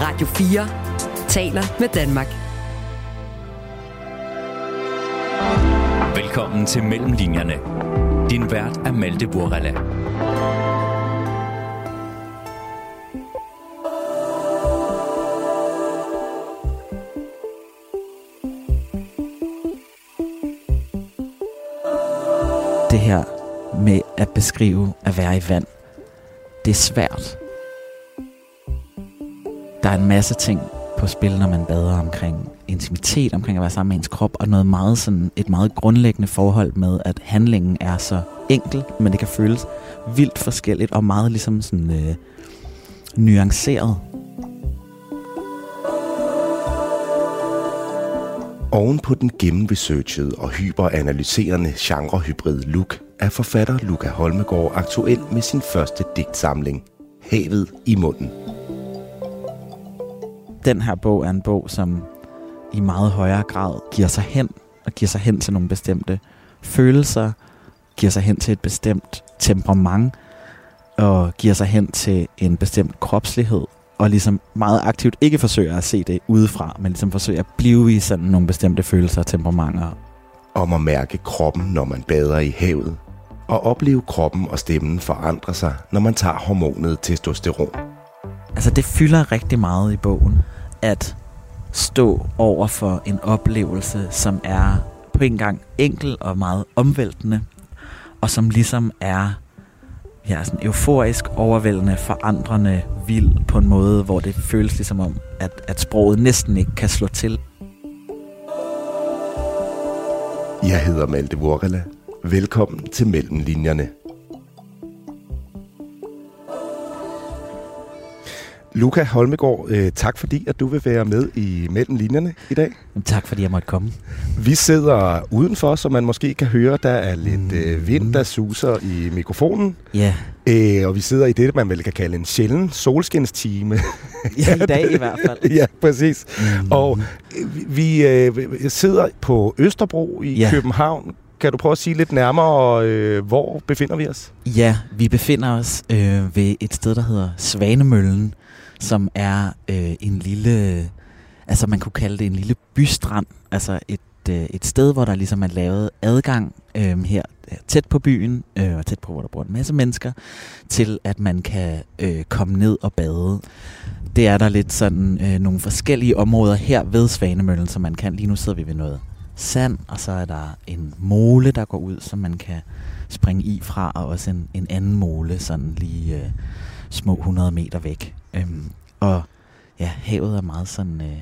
Radio 4 taler med Danmark. Velkommen til Mellemlinjerne. Din vært er Malte Burrella. Det her med at beskrive at være i vand, det er svært. Der er en masse ting på spil, når man bader omkring intimitet, omkring at være sammen med ens krop, og noget meget sådan, et meget grundlæggende forhold med, at handlingen er så enkel, men det kan føles vildt forskelligt og meget ligesom sådan øh, nuanceret. Oven på den gennemresearchede og hyperanalyserende genrehybrid look, er forfatter Luca Holmegård aktuel med sin første digtsamling, Havet i munden. Den her bog er en bog, som i meget højere grad giver sig hen, og giver sig hen til nogle bestemte følelser, giver sig hen til et bestemt temperament, og giver sig hen til en bestemt kropslighed, og ligesom meget aktivt ikke forsøger at se det udefra, men ligesom forsøger at blive i sådan nogle bestemte følelser og temperamenter. Om at mærke kroppen, når man bader i havet, og opleve kroppen og stemmen forandre sig, når man tager hormonet testosteron. Altså det fylder rigtig meget i bogen, at stå over for en oplevelse, som er på en gang enkel og meget omvæltende, og som ligesom er ja, sådan euforisk, overvældende, forandrende, vild på en måde, hvor det føles ligesom om, at, at sproget næsten ikke kan slå til. Jeg hedder Malte Vorela. Velkommen til Mellemlinjerne. Luca Holmegård, øh, tak fordi at du vil være med i Mellemlinjerne i dag. Tak fordi jeg måtte komme. Vi sidder udenfor, så man måske kan høre, der er lidt øh, vind, der suser i mikrofonen. Ja, Øh, og vi sidder i det, man vel kan kalde en sjælden solskinstime. ja i dag i hvert fald. ja, præcis. Mm. Og øh, vi øh, sidder på Østerbro i Ja. København. Kan du prøve at sige lidt nærmere, øh, hvor befinder vi os? Ja, vi befinder os øh, ved et sted, der hedder Svanemøllen, som er øh, en lille, altså man kunne kalde det en lille bystrand, altså et, øh, et sted, hvor der ligesom er lavet adgang øhm, øh, her tæt på byen, øh, og tæt på, hvor der bor en masse mennesker, til at man kan øh, komme ned og bade. Det er der lidt sådan øh, nogle forskellige områder her ved Svanemøllen, som man kan. Lige nu sidder vi ved noget sand, og så er der en mole, der går ud, som man kan springe i fra, og også en, en anden mole, sådan lige øh, små 100 meter væk. Øhm, og ja, havet er meget sådan øh,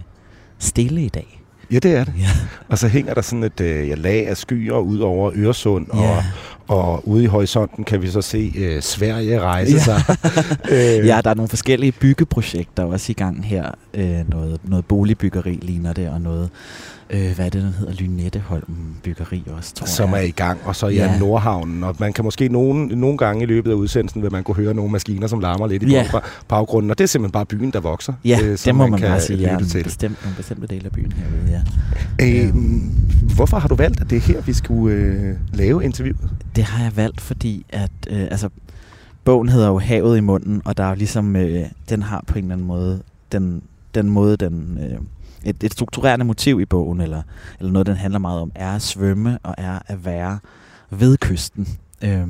stille i dag. Ja, det er det. Ja. Og så hænger der sådan et øh, lag af skyer ud over Øresund, Ja. og ude i horisonten kan vi så se øh, Sverige rejse Ja. sig. øh, ja, der er nogle forskellige byggeprojekter også i gang her. Øh, noget, noget boligbyggeri ligner det, og noget, øh, hvad er det, den hedder, Lynetteholm byggeri også, tror som er jeg. i gang, og så ja, Ja. Nordhavnen. Og man kan måske nogen, nogle gange i løbet af udsendelsen, vil man kunne høre nogle maskiner, som larmer lidt i Ja. baggrunden. Og det er simpelthen bare byen, der vokser. Ja, øh, det må man, kan bare sige. Ja, nogle, til. bestemt, nogle bestemte dele af byen herude, ja. Øh, hvorfor har du valgt, at det er her, vi skulle øh, lave interviewet? Det har jeg valgt, fordi at, øh, altså, bogen hedder jo Havet i munden, og der er jo ligesom, øh, den har på en eller anden måde, den, den måde, den, øh, et, et strukturerende motiv i bogen, eller, eller noget, den handler meget om, er at svømme og er at være ved kysten. Øh,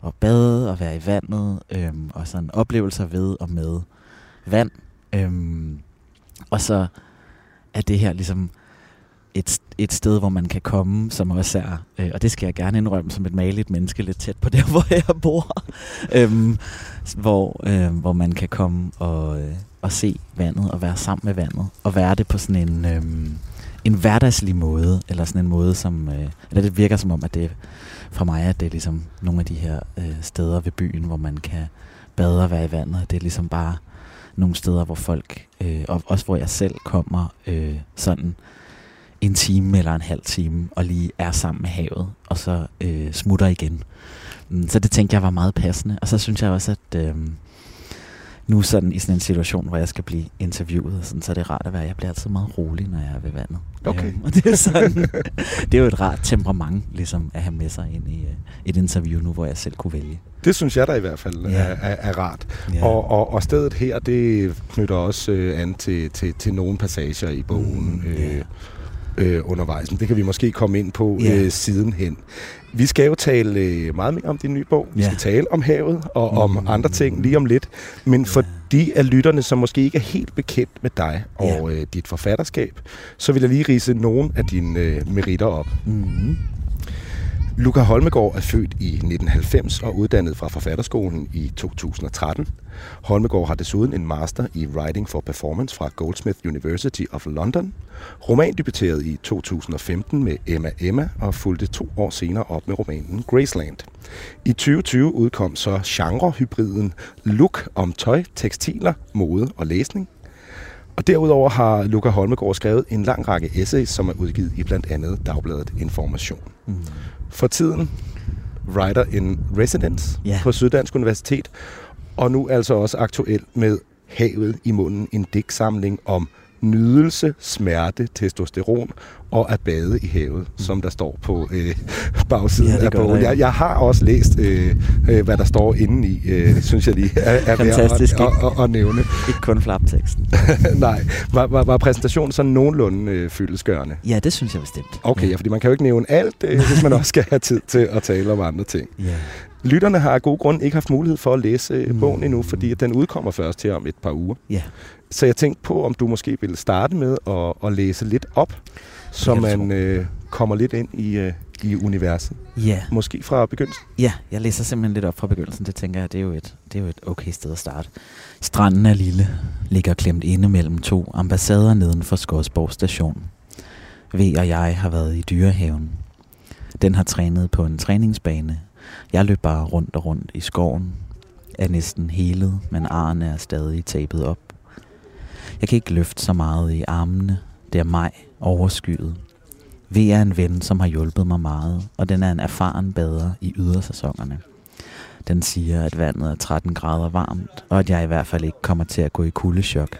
og bade og være i vandet, øh, og sådan oplevelser ved og med vand. Øh, og så er det her ligesom et, et sted, hvor man kan komme, som også er, øh, og det skal jeg gerne indrømme som et maligt menneske, lidt tæt på der, hvor jeg bor, øhm, hvor, øh, hvor man kan komme og, øh, og se vandet, og være sammen med vandet, og være det på sådan en, øh, en hverdagslig måde, eller sådan en måde, som, øh, eller det virker som om, at det for mig, at det er ligesom nogle af de her øh, steder ved byen, hvor man kan bade og være i vandet, det er ligesom bare nogle steder, hvor folk, øh, og også hvor jeg selv kommer øh, sådan en time eller en halv time, og lige er sammen med havet, og så øh, smutter igen. Mm, Så det tænkte jeg var meget passende. Og så synes jeg også, at øh, nu sådan i sådan en situation, hvor jeg skal blive interviewet, sådan, så er det rart at være. Jeg bliver altid meget rolig, når jeg er ved vandet. Okay. Øhm, og det er, sådan, det er jo et rart temperament, ligesom at have med sig ind i øh, et interview nu, hvor jeg selv kunne vælge. Det synes jeg da i hvert fald Ja. er, er, er rart. Ja. Og, og, og stedet her, det knytter også øh, an til, til, til nogle passager i bogen Mm, øh, ja. Øh, undervejs. Men det kan vi måske komme ind på Ja. øh, sidenhen. Vi skal jo tale øh, meget mere om din nye bog. Vi Ja. skal tale om havet og om Mm. andre ting lige om lidt. Men Ja. for de af lytterne, som måske ikke er helt bekendt med dig Ja. og øh, dit forfatterskab, så vil jeg lige rise nogle af dine øh, meritter op. Mm. Luca Holmegård er født i 1990 og uddannet fra Forfatterskolen i 2013. Holmegård har desuden en master i Writing for Performance fra Goldsmith University of London. Roman debuterede i 2015 med Emma Emma og fulgte to år senere op med romanen Graceland. I 2020 udkom så genrehybriden Look om tøj, tekstiler, mode og læsning. Og derudover har Luca Holmegård skrevet en lang række essays, som er udgivet i blandt andet Dagbladet Information. Mm. For tiden writer in residence Ja. på Syddansk Universitet, og nu altså også aktuel med Havet i munden, en digtsamling om nydelse, smerte, testosteron og at bade i havet, mm. som der står på øh, bagsiden Ja, af bogen. Jeg, jeg har også læst, øh, øh, hvad der står inde i, øh, synes jeg lige er, er værd Fantastisk, at, at, at, at nævne. Ikke kun flapteksten. Nej, var, var, var præsentationen sådan nogenlunde øh, fyldesgørende? Ja, det synes jeg bestemt. Okay, ja, fordi man kan jo ikke nævne alt, øh, hvis man også skal have tid til at tale om andre ting. Ja. Lytterne har af god grund ikke haft mulighed for at læse øh, Mm. bogen endnu, fordi den udkommer først her om et par uger. Ja. Så jeg tænkte på, om du måske ville starte med at, at læse lidt op, så man øh, kommer lidt ind i, øh, i universet. Ja. Måske fra begyndelsen. Ja, jeg læser simpelthen lidt op fra begyndelsen. Det tænker jeg, det er jo et, det er jo et okay sted at starte. Stranden er lille, ligger klemt inde mellem to ambassader neden for Skodsborg station. V og jeg har været i dyrehaven. Den har trænet på en træningsbane. Jeg løb bare rundt og rundt i skoven. Er næsten helet, men arne er stadig tabet op. Jeg kan ikke løfte så meget i armene. Det er mig, overskyet. V er en ven, som har hjulpet mig meget, og den er en erfaren bader i ydersæsonerne. Den siger, at vandet er 13 grader varmt, og at jeg i hvert fald ikke kommer til at gå i kuldechok.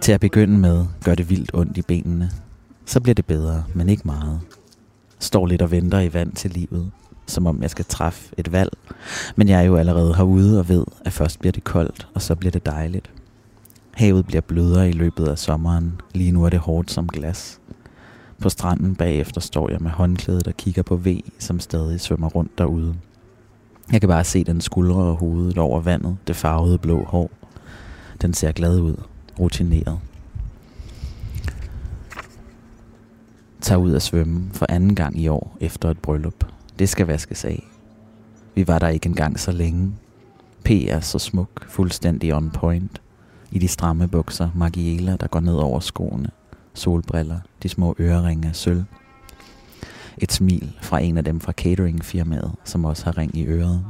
Til at begynde med gør det vildt ondt i benene. Så bliver det bedre, men ikke meget. Står lidt og venter i vand til livet, som om jeg skal træffe et valg. Men jeg er jo allerede herude og ved, at først bliver det koldt, og så bliver det dejligt. Havet bliver blødere i løbet af sommeren. Lige nu er det hårdt som glas. På stranden bagefter står jeg med håndklædet og kigger på V, som stadig svømmer rundt derude. Jeg kan bare se den skuldre og hovedet over vandet, det farvede blå hår. Den ser glad ud, rutineret. Tager ud at svømme for anden gang i år efter et bryllup. Det skal vaskes af. Vi var der ikke engang så længe. P er så smuk, fuldstændig on point. I de stramme bukser, Margiela, der går ned over skoene solbriller, de små øreringe af sølv. Et smil fra en af dem fra cateringfirmaet, som også har ring i øret.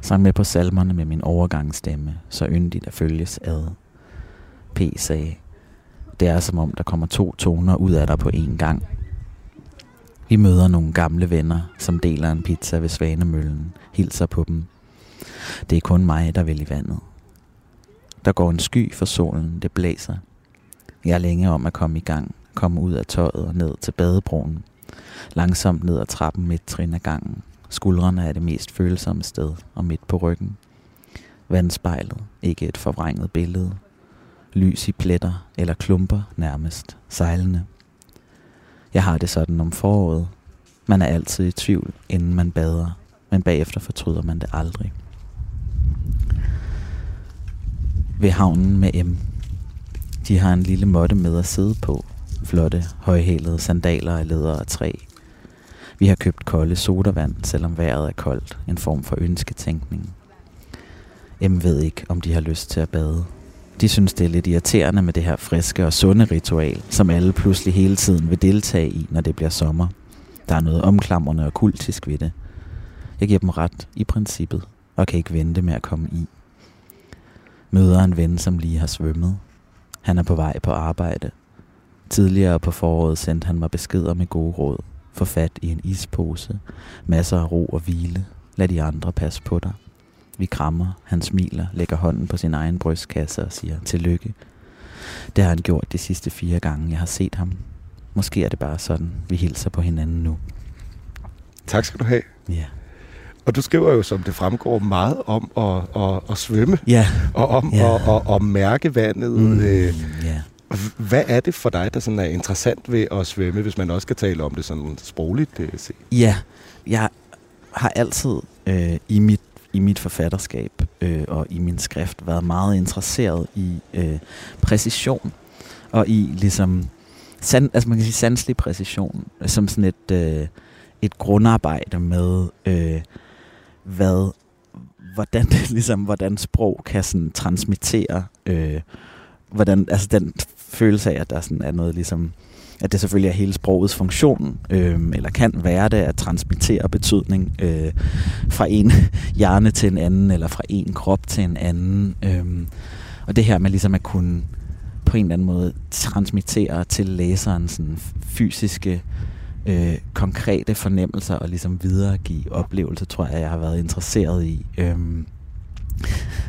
Sang med på salmerne med min overgangsstemme, så yndigt at følges ad. P sagde, det er som om der kommer to toner ud af dig på én gang. Vi møder nogle gamle venner, som deler en pizza ved Svanemøllen, hilser på dem. Det er kun mig, der vil i vandet. Der går en sky for solen, det blæser. Jeg er længe om at komme i gang, komme ud af tøjet og ned til badebroen. Langsomt ned ad trappen midt trin ad gangen. Skuldrene er det mest følsomme sted, og midt på ryggen. Vandspejlet, ikke et forvrænget billede. Lys i pletter eller klumper nærmest, sejlende. Jeg har det sådan om foråret. Man er altid i tvivl, inden man bader, men bagefter fortryder man det aldrig. Ved havnen med M de har en lille måtte med at sidde på. Flotte, højhælede sandaler af læder og træ. Vi har købt kolde sodavand, selvom vejret er koldt. En form for ønsketænkning. M ved ikke, om de har lyst til at bade. De synes, det er lidt irriterende med det her friske og sunde ritual, som alle pludselig hele tiden vil deltage i, når det bliver sommer. Der er noget omklamrende og kultisk ved det. Jeg giver dem ret i princippet, og kan ikke vente med at komme i. Møder en ven, som lige har svømmet, han er på vej på arbejde. Tidligere på foråret sendte han mig beskeder med gode råd. Få fat i en ispose. Masser af ro og hvile. Lad de andre passe på dig. Vi krammer, han smiler, lægger hånden på sin egen brystkasse og siger tillykke. Det har han gjort de sidste fire gange, jeg har set ham. Måske er det bare sådan, vi hilser på hinanden nu. Tak skal du have. Ja. Og du skriver jo, som det fremgår, meget om at, at, at svømme, Ja. og om Ja. at, at, at mærke vandet. Mm. Øh, ja. hvad er det for dig, der sådan er interessant ved at svømme, hvis man også skal tale om det sådan sprogligt øh, set? Ja, jeg har altid øh, i mit i mit forfatterskab øh, og i min skrift været meget interesseret i øh, præcision. Og i ligesom san, altså man kan sige sanselig præcision som sådan et øh, et grundarbejde med øh, hvad hvordan det ligesom hvordan sprog kan sådan transmittere øh, hvordan altså den følelse af at der sådan er noget ligesom at det selvfølgelig er hele sprogets funktion, øh, eller kan være det, at transmittere betydning øh, fra en hjerne til en anden, eller fra en krop til en anden. Øh, og det her med ligesom at kunne på en eller anden måde transmittere til læseren sådan fysiske, øh, konkrete fornemmelser, og ligesom videregive oplevelser, tror jeg, jeg har været interesseret i. Øh,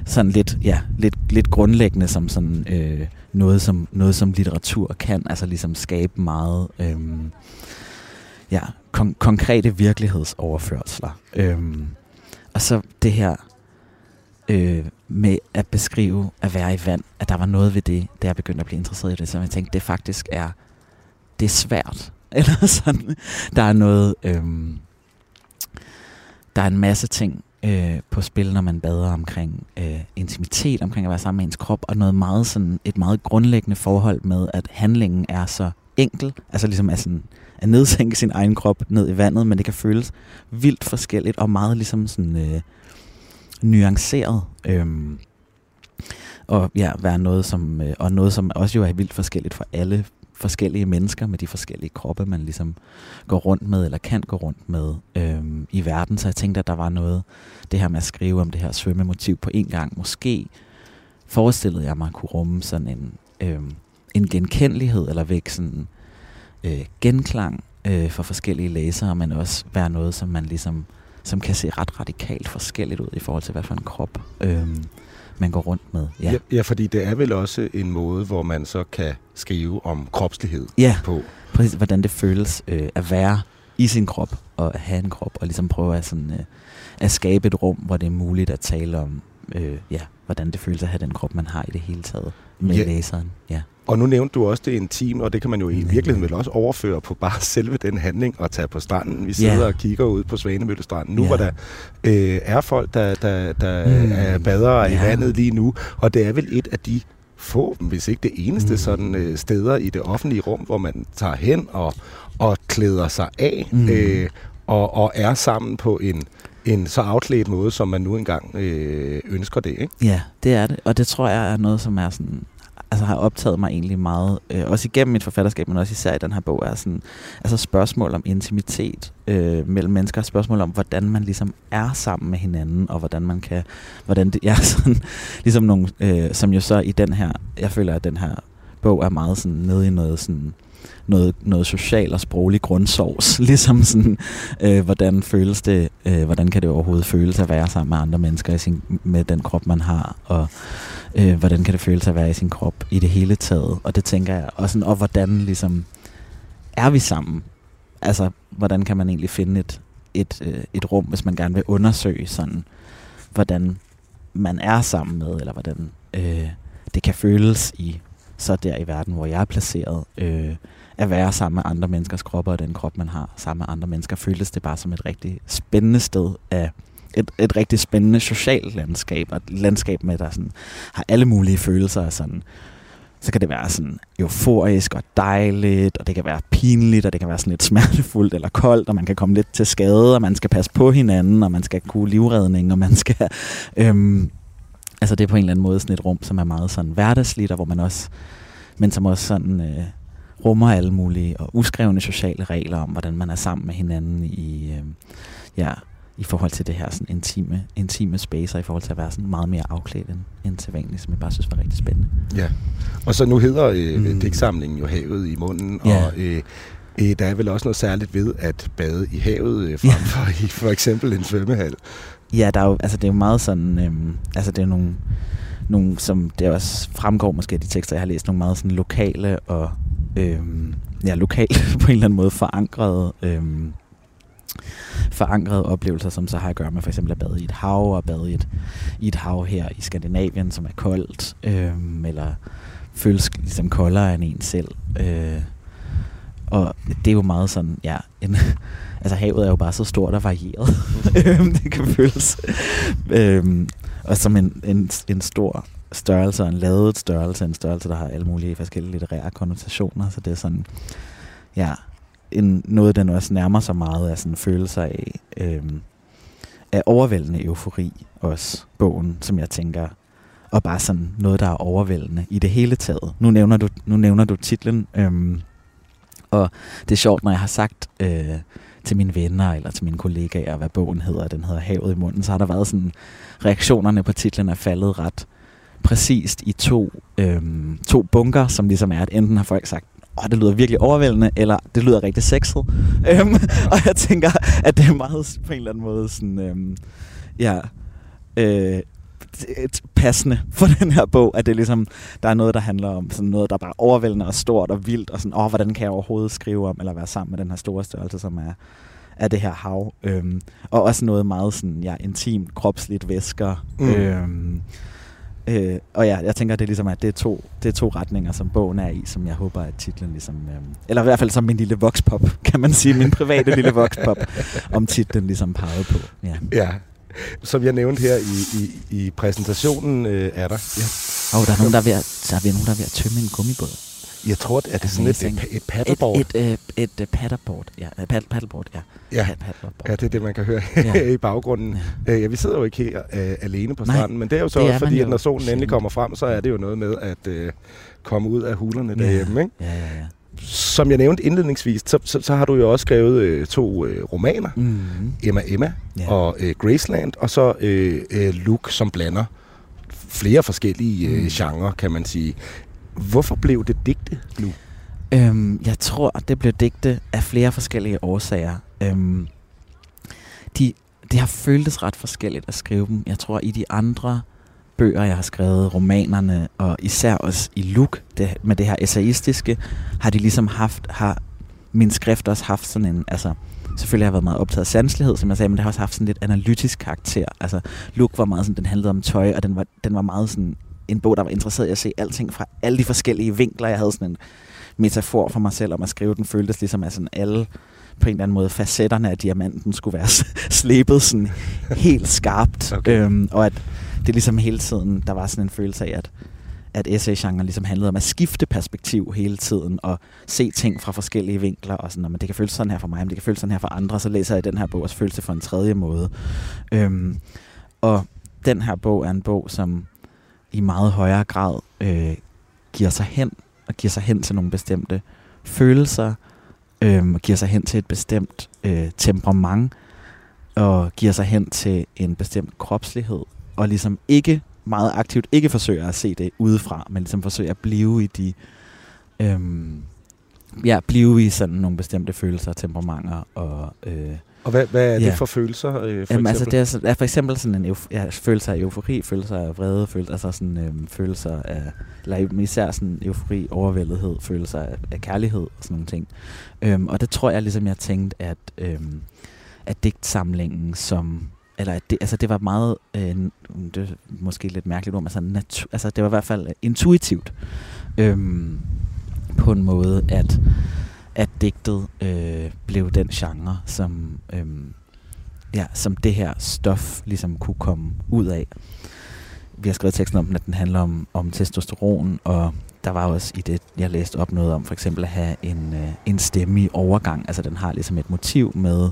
sådan lidt, ja, lidt, lidt grundlæggende som sådan øh, noget, som, noget, som litteratur kan, altså ligesom skabe meget øhm, ja, kon- konkrete virkelighedsoverførsler. Øhm, og så det her øh, med at beskrive at være i vand, at der var noget ved det, da jeg begyndte at blive interesseret i det, så jeg tænkte, det faktisk er, det er svært. Eller sådan, der er noget, øhm, der er en masse ting, øh, på spil, når man bader omkring øh, intimitet, omkring at være sammen med ens krop, og noget meget sådan, et meget grundlæggende forhold med, at handlingen er så enkel, altså ligesom at, sådan, at nedsænke sin egen krop ned i vandet, men det kan føles vildt forskelligt, og meget ligesom sådan øh, nuanceret. Øh, og ja, være noget som, øh, og noget som også jo er vildt forskelligt for alle forskellige mennesker med de forskellige kroppe, man ligesom går rundt med, eller kan gå rundt med øhm, i verden. Så jeg tænkte, at der var noget, det her med at skrive om det her svømmemotiv på en gang. Måske forestillede jeg mig at kunne rumme sådan en, øhm, en genkendelighed, eller væk sådan øh, genklang øh, for forskellige læsere, men også være noget, som man ligesom, som kan se ret radikalt forskelligt ud i forhold til, hvad for en krop øhm, man går rundt med. Ja. Ja, ja, fordi det er vel også en måde, hvor man så kan skrive om kropslighed Ja. på. præcis, hvordan det føles øh, at være i sin krop, og at have en krop, og ligesom prøve at, sådan, øh, at skabe et rum, hvor det er muligt at tale om, øh, ja, hvordan det føles at have den krop, man har i det hele taget med Ja. læseren. Ja. Og nu nævnte du også det intime, og det kan man jo i Mm. virkeligheden vel også overføre på bare selve den handling og tage på stranden. Vi sidder og kigger ud på Svanemøllestranden nu, Ja. hvor der øh, er folk, der, der, der Mm. er badere i Ja. vandet lige nu, og det er vel et af de få, hvis ikke det eneste Mm. sådan øh, steder i det offentlige rum, hvor man tager hen og, og klæder sig af Mm. øh, og, og er sammen på en, en så afklædt måde, som man nu engang øh, ønsker det. Ikke? ja, det er det, og det tror jeg er noget, som er sådan altså har optaget mig egentlig meget, øh, også igennem mit forfatterskab, men også især i den her bog, er sådan, altså spørgsmål om intimitet øh, mellem mennesker, spørgsmål om, hvordan man ligesom er sammen med hinanden, og hvordan man kan, hvordan det er sådan, ligesom nogle, øh, som jo så i den her, jeg føler, at den her bog er meget sådan nede i noget sådan, noget, noget social og sproglig grundsovs, ligesom sådan, øh, hvordan føles det, øh, hvordan kan det overhovedet føles at være sammen med andre mennesker i sin, med den krop, man har, og øh, hvordan kan det føles at være i sin krop i det hele taget, og det tænker jeg, og, sådan, og hvordan ligesom er vi sammen, altså hvordan kan man egentlig finde et, et, øh, et rum, hvis man gerne vil undersøge sådan, hvordan man er sammen med, eller hvordan øh, det kan føles i så der i verden, hvor jeg er placeret, øh, at være sammen med andre menneskers kroppe og den krop, man har sammen med andre mennesker, føltes det bare som et rigtig spændende sted af et, et rigtig spændende socialt landskab, og et landskab med, der sådan, har alle mulige følelser og sådan, så kan det være sådan euforisk og dejligt, og det kan være pinligt, og det kan være sådan lidt smertefuldt eller koldt, og man kan komme lidt til skade, og man skal passe på hinanden, og man skal kunne livredning, og man skal... Øhm, altså det er på en eller anden måde sådan et rum, som er meget sådan hverdagsligt, og hvor man også, men som også sådan øh, rummer alle mulige og uskrevne sociale regler om, hvordan man er sammen med hinanden i, øh, ja, i forhold til det her sådan intime, intime spacer, i forhold til at være sådan meget mere afklædt end, end til vanligt, som jeg bare synes var rigtig spændende. Ja. Og så nu hedder øh, Mm. digtsamlingen jo Havet i munden, Ja. og øh, øh, der er vel også noget særligt ved at bade i havet, øh, frem Ja. for i for eksempel en svømmehal. Ja, der er jo, altså det er jo meget sådan, øhm, altså det er nogle, nogle, som det også fremgår måske af de tekster, jeg har læst, nogle meget sådan lokale og, øhm, ja, lokalt på en eller anden måde forankrede, øh, forankrede oplevelser, som så har at gøre med for eksempel at bade i et hav, og bade i et, i et hav her i Skandinavien, som er koldt, øh, eller føles ligesom koldere end en selv. Øh, og det er jo meget sådan, ja, en, altså havet er jo bare så stort og varieret. Det kan føles. Øhm, og som en, en, en stor størrelse, og en lavet størrelse, en størrelse, der har alle mulige forskellige litterære konnotationer. Så det er sådan, ja, en, noget, den også nærmer sig meget af sådan følelser af, øh, af overvældende eufori også, bogen, som jeg tænker, og bare sådan noget, der er overvældende i det hele taget. Nu nævner du, nu nævner du titlen, øh, og det er sjovt, når jeg har sagt øh, til mine venner eller til mine kollegaer, hvad bogen hedder, den hedder Havet i munden, så har der været sådan, reaktionerne på titlen er faldet ret præcist i to, øhm, to bunker, som ligesom er, at enten har folk sagt, åh, det lyder virkelig overvældende, eller det lyder rigtig sexet. øhm, og jeg tænker, at det er meget på en eller anden måde sådan, øhm, ja, øh, passende for den her bog, at det ligesom, der er noget, der handler om sådan noget, der er bare overvældende og stort og vildt, og sådan, åh, hvordan kan jeg overhovedet skrive om, eller være sammen med den her store størrelse, som er, er det her hav. Øhm, og også noget meget sådan, ja, intimt, kropsligt væsker. Mm. Øhm, øh, og ja, jeg tænker, det er ligesom, at det er, to, det er to retninger, som bogen er i, som jeg håber, at titlen ligesom, øhm, eller i hvert fald som min lille voxpop, kan man sige, min private lille voxpop, om titlen ligesom pegede på. Ja. ja, som jeg nævnte her i, i, i præsentationen, øh, er der. Ja. Og der er nogen, der er ved at, der er nogen, der er ved at tømme en gummibåd. Jeg tror, at det er sådan et, et, et paddleboard. Et, et, et, et, et paddleboard, ja. Pad, paddleboard, ja. Ja. ja, det er det, man kan høre ja. i baggrunden. Ja. Øh, ja, vi sidder jo ikke her uh, alene på stranden, Nej, men det er jo så også fordi, at når solen endelig kommer frem, så er det jo noget med at uh, komme ud af hulerne ja. derhjemme. Ikke? Ja, ja, ja som jeg nævnte indledningsvis, så, så, så har du jo også skrevet øh, to øh, romaner. Mm. Emma Emma yeah. og øh, Graceland, og så øh, øh, Luke, som blander flere forskellige øh, mm. genrer, kan man sige. Hvorfor blev det digte nu? Øhm, jeg tror, det blev digte af flere forskellige årsager. Øhm, de, det har føltes ret forskelligt at skrive dem. Jeg tror, i de andre bøger, jeg har skrevet, romanerne, og især også i Luk, det, med det her essayistiske, har de ligesom haft, har min skrift også haft sådan en, altså, selvfølgelig har jeg været meget optaget af sanselighed, som jeg sagde, men det har også haft sådan lidt analytisk karakter. Altså, Luk var meget sådan, den handlede om tøj, og den var, den var meget sådan en bog, der var interesseret i at se alting fra alle de forskellige vinkler. Jeg havde sådan en metafor for mig selv om at skrive, den føltes ligesom af sådan alle på en eller anden måde facetterne af diamanten skulle være slebet sådan helt skarpt. Okay. Øhm, og at det ligesom hele tiden, der var sådan en følelse af, at, at essay-genre ligesom handlede om at skifte perspektiv hele tiden, og se ting fra forskellige vinkler, og sådan, men det kan føles sådan her for mig, men det kan føles sådan her for andre, så læser jeg den her bog, og så føles det for en tredje måde. Øhm, og den her bog er en bog, som i meget højere grad øh, giver sig hen, og giver sig hen til nogle bestemte følelser, øh, og giver sig hen til et bestemt øh, temperament, og giver sig hen til en bestemt kropslighed, og ligesom ikke meget aktivt ikke forsøger at se det udefra, men ligesom forsøger at blive i de Øh, ja, blive i sådan nogle bestemte følelser, temperamenter og øh, og hvad, hvad er ja. det for følelser? Øh, for Jamen, altså, det er, er for eksempel sådan en euf- ja, følelse af eufori, følelser af vrede, følelser, altså sådan, øhm, følelser af, eller især sådan eufori, overvældethed, følelser af, af kærlighed og sådan nogle ting. Øhm, og det tror jeg ligesom, jeg tænkte, at, øhm, at digtsamlingen, som eller det, altså det var meget, øh, det er måske lidt mærkeligt ord, men altså, natu- altså det var i hvert fald intuitivt øhm, på en måde, at, at digtet øh, blev den genre, som, øh, ja, som det her stof ligesom kunne komme ud af. Vi har skrevet teksten om den, at den handler om, om testosteron, og der var også i det, jeg læste op noget om, for eksempel at have en, øh, en stemme i overgang. Altså den har ligesom et motiv med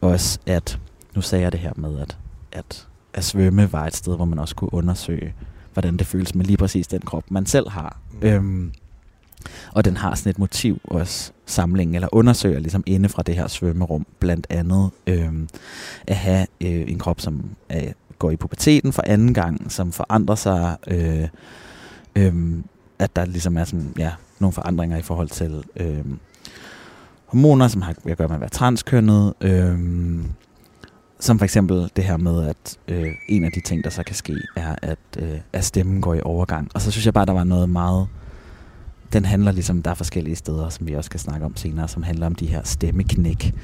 også, at nu sagde jeg det her med, at, at at svømme var et sted, hvor man også kunne undersøge, hvordan det føles med lige præcis den krop, man selv har. Mm. Øhm, og den har sådan et motiv også, samlingen, eller undersøger ligesom inde fra det her svømmerum, blandt andet øh, at have øh, en krop, som er, går i puberteten for anden gang, som forandrer sig, øh, øh, at der ligesom er sådan, ja, nogle forandringer i forhold til øh, hormoner, som har at gøre med at være transkønnet, øh, som for eksempel det her med, at øh, en af de ting, der så kan ske, er, at, øh, at stemmen går i overgang. Og så synes jeg bare, der var noget meget... Den handler ligesom, der er forskellige steder, som vi også skal snakke om senere, som handler om de her stemmeknæk.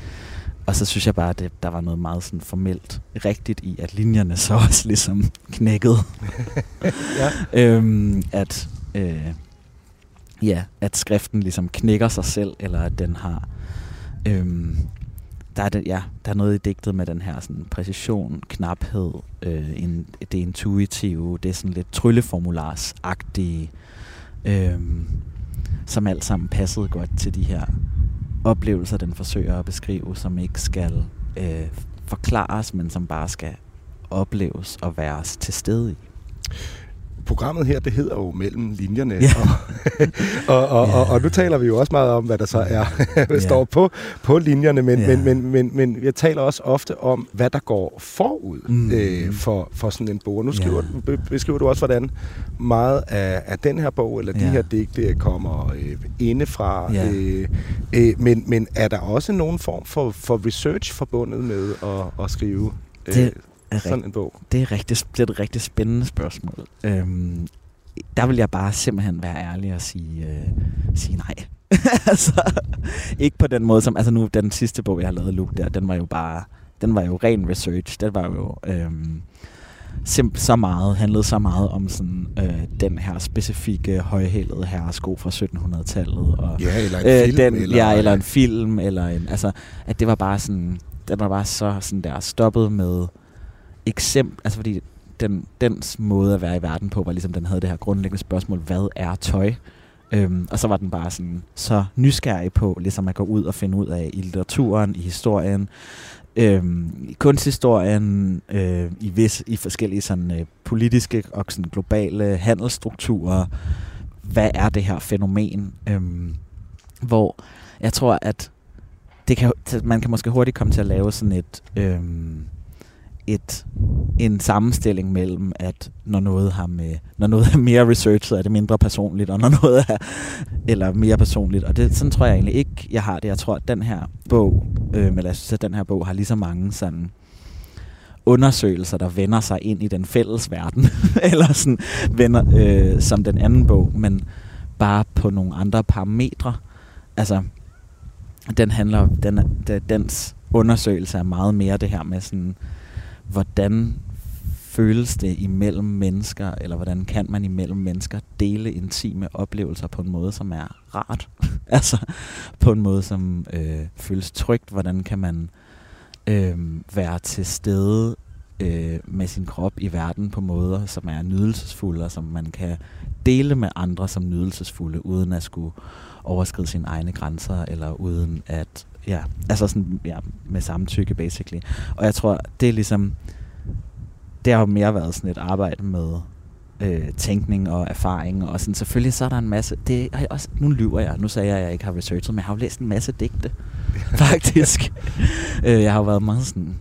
Og så synes jeg bare, at det, der var noget meget sådan formelt rigtigt i, at linjerne så også ligesom knækkede. ja. øhm, at, øh, ja, at skriften ligesom knækker sig selv, eller at den har... Øhm, der er, det, ja, der er noget i digtet med den her sådan, præcision, knaphed, øh, en, det intuitive, det er sådan lidt trylleformularsagtige, øh, som alt sammen passede godt til de her oplevelser, den forsøger at beskrive, som ikke skal øh, forklares, men som bare skal opleves og være til stede i programmet her, det hedder jo Mellem linjerne, ja. og, og, og, ja. og, og nu taler vi jo også meget om, hvad der så er, ja. står på, på linjerne, men, ja. men, men, men, men jeg taler også ofte om, hvad der går forud mm. øh, for, for sådan en bog. Og nu skriver, ja. beskriver du også, hvordan meget af, af den her bog, eller de ja. her digte, kommer øh, indefra. Ja. Øh, øh, men, men er der også nogen form for, for research forbundet med at, at skrive? Øh, det, er sådan en bog? Det er, rigtig, det er et rigtig spændende spørgsmål. Øhm, der vil jeg bare simpelthen være ærlig og sige, øh, sige nej. altså, ikke på den måde som, altså nu, den sidste bog, jeg har lavet, Luke, der, den var jo bare, den var jo ren research. Den var jo øhm, simp- så meget, handlede så meget om sådan, øh, den her specifikke højhælede herresko fra 1700-tallet. Og, ja, eller en øh, film. Den, eller, ja, eller en film, eller en, altså, at det var bare sådan, den var bare så sådan der stoppet med eksempel, altså fordi den, dens måde at være i verden på, var ligesom, den havde det her grundlæggende spørgsmål, hvad er tøj? Øhm, og så var den bare sådan så nysgerrig på, ligesom at gå ud og finde ud af i litteraturen, i historien, øhm, i kunsthistorien, øh, i, vis, i forskellige sådan, øh, politiske og sådan, globale handelsstrukturer. Hvad er det her fænomen? Øhm, hvor jeg tror, at det kan, man kan måske hurtigt komme til at lave sådan et... Øhm, et, en sammenstilling mellem, at når noget, har med, når noget er mere researchet, er det mindre personligt, og når noget er eller mere personligt. Og det, sådan tror jeg egentlig ikke, jeg har det. Jeg tror, at den her bog, øh, eller jeg synes, at den her bog har lige så mange sådan undersøgelser, der vender sig ind i den fælles verden, eller sådan vender øh, som den anden bog, men bare på nogle andre parametre. Altså, den handler, den, den, dens undersøgelse er meget mere det her med sådan, hvordan føles det imellem mennesker, eller hvordan kan man imellem mennesker dele intime oplevelser på en måde, som er rart? altså på en måde, som øh, føles trygt. Hvordan kan man øh, være til stede øh, med sin krop i verden på måder, som er nydelsesfulde, og som man kan dele med andre som nydelsesfulde, uden at skulle overskride sine egne grænser, eller uden at ja, altså sådan, ja, med samtykke, basically. Og jeg tror, det er ligesom, det har jo mere været sådan et arbejde med øh, tænkning og erfaring, og sådan, selvfølgelig så er der en masse, det har jeg også, nu lyver jeg, nu sagde jeg, at jeg ikke har researchet, men jeg har jo læst en masse digte, faktisk. øh, jeg har jo været meget sådan,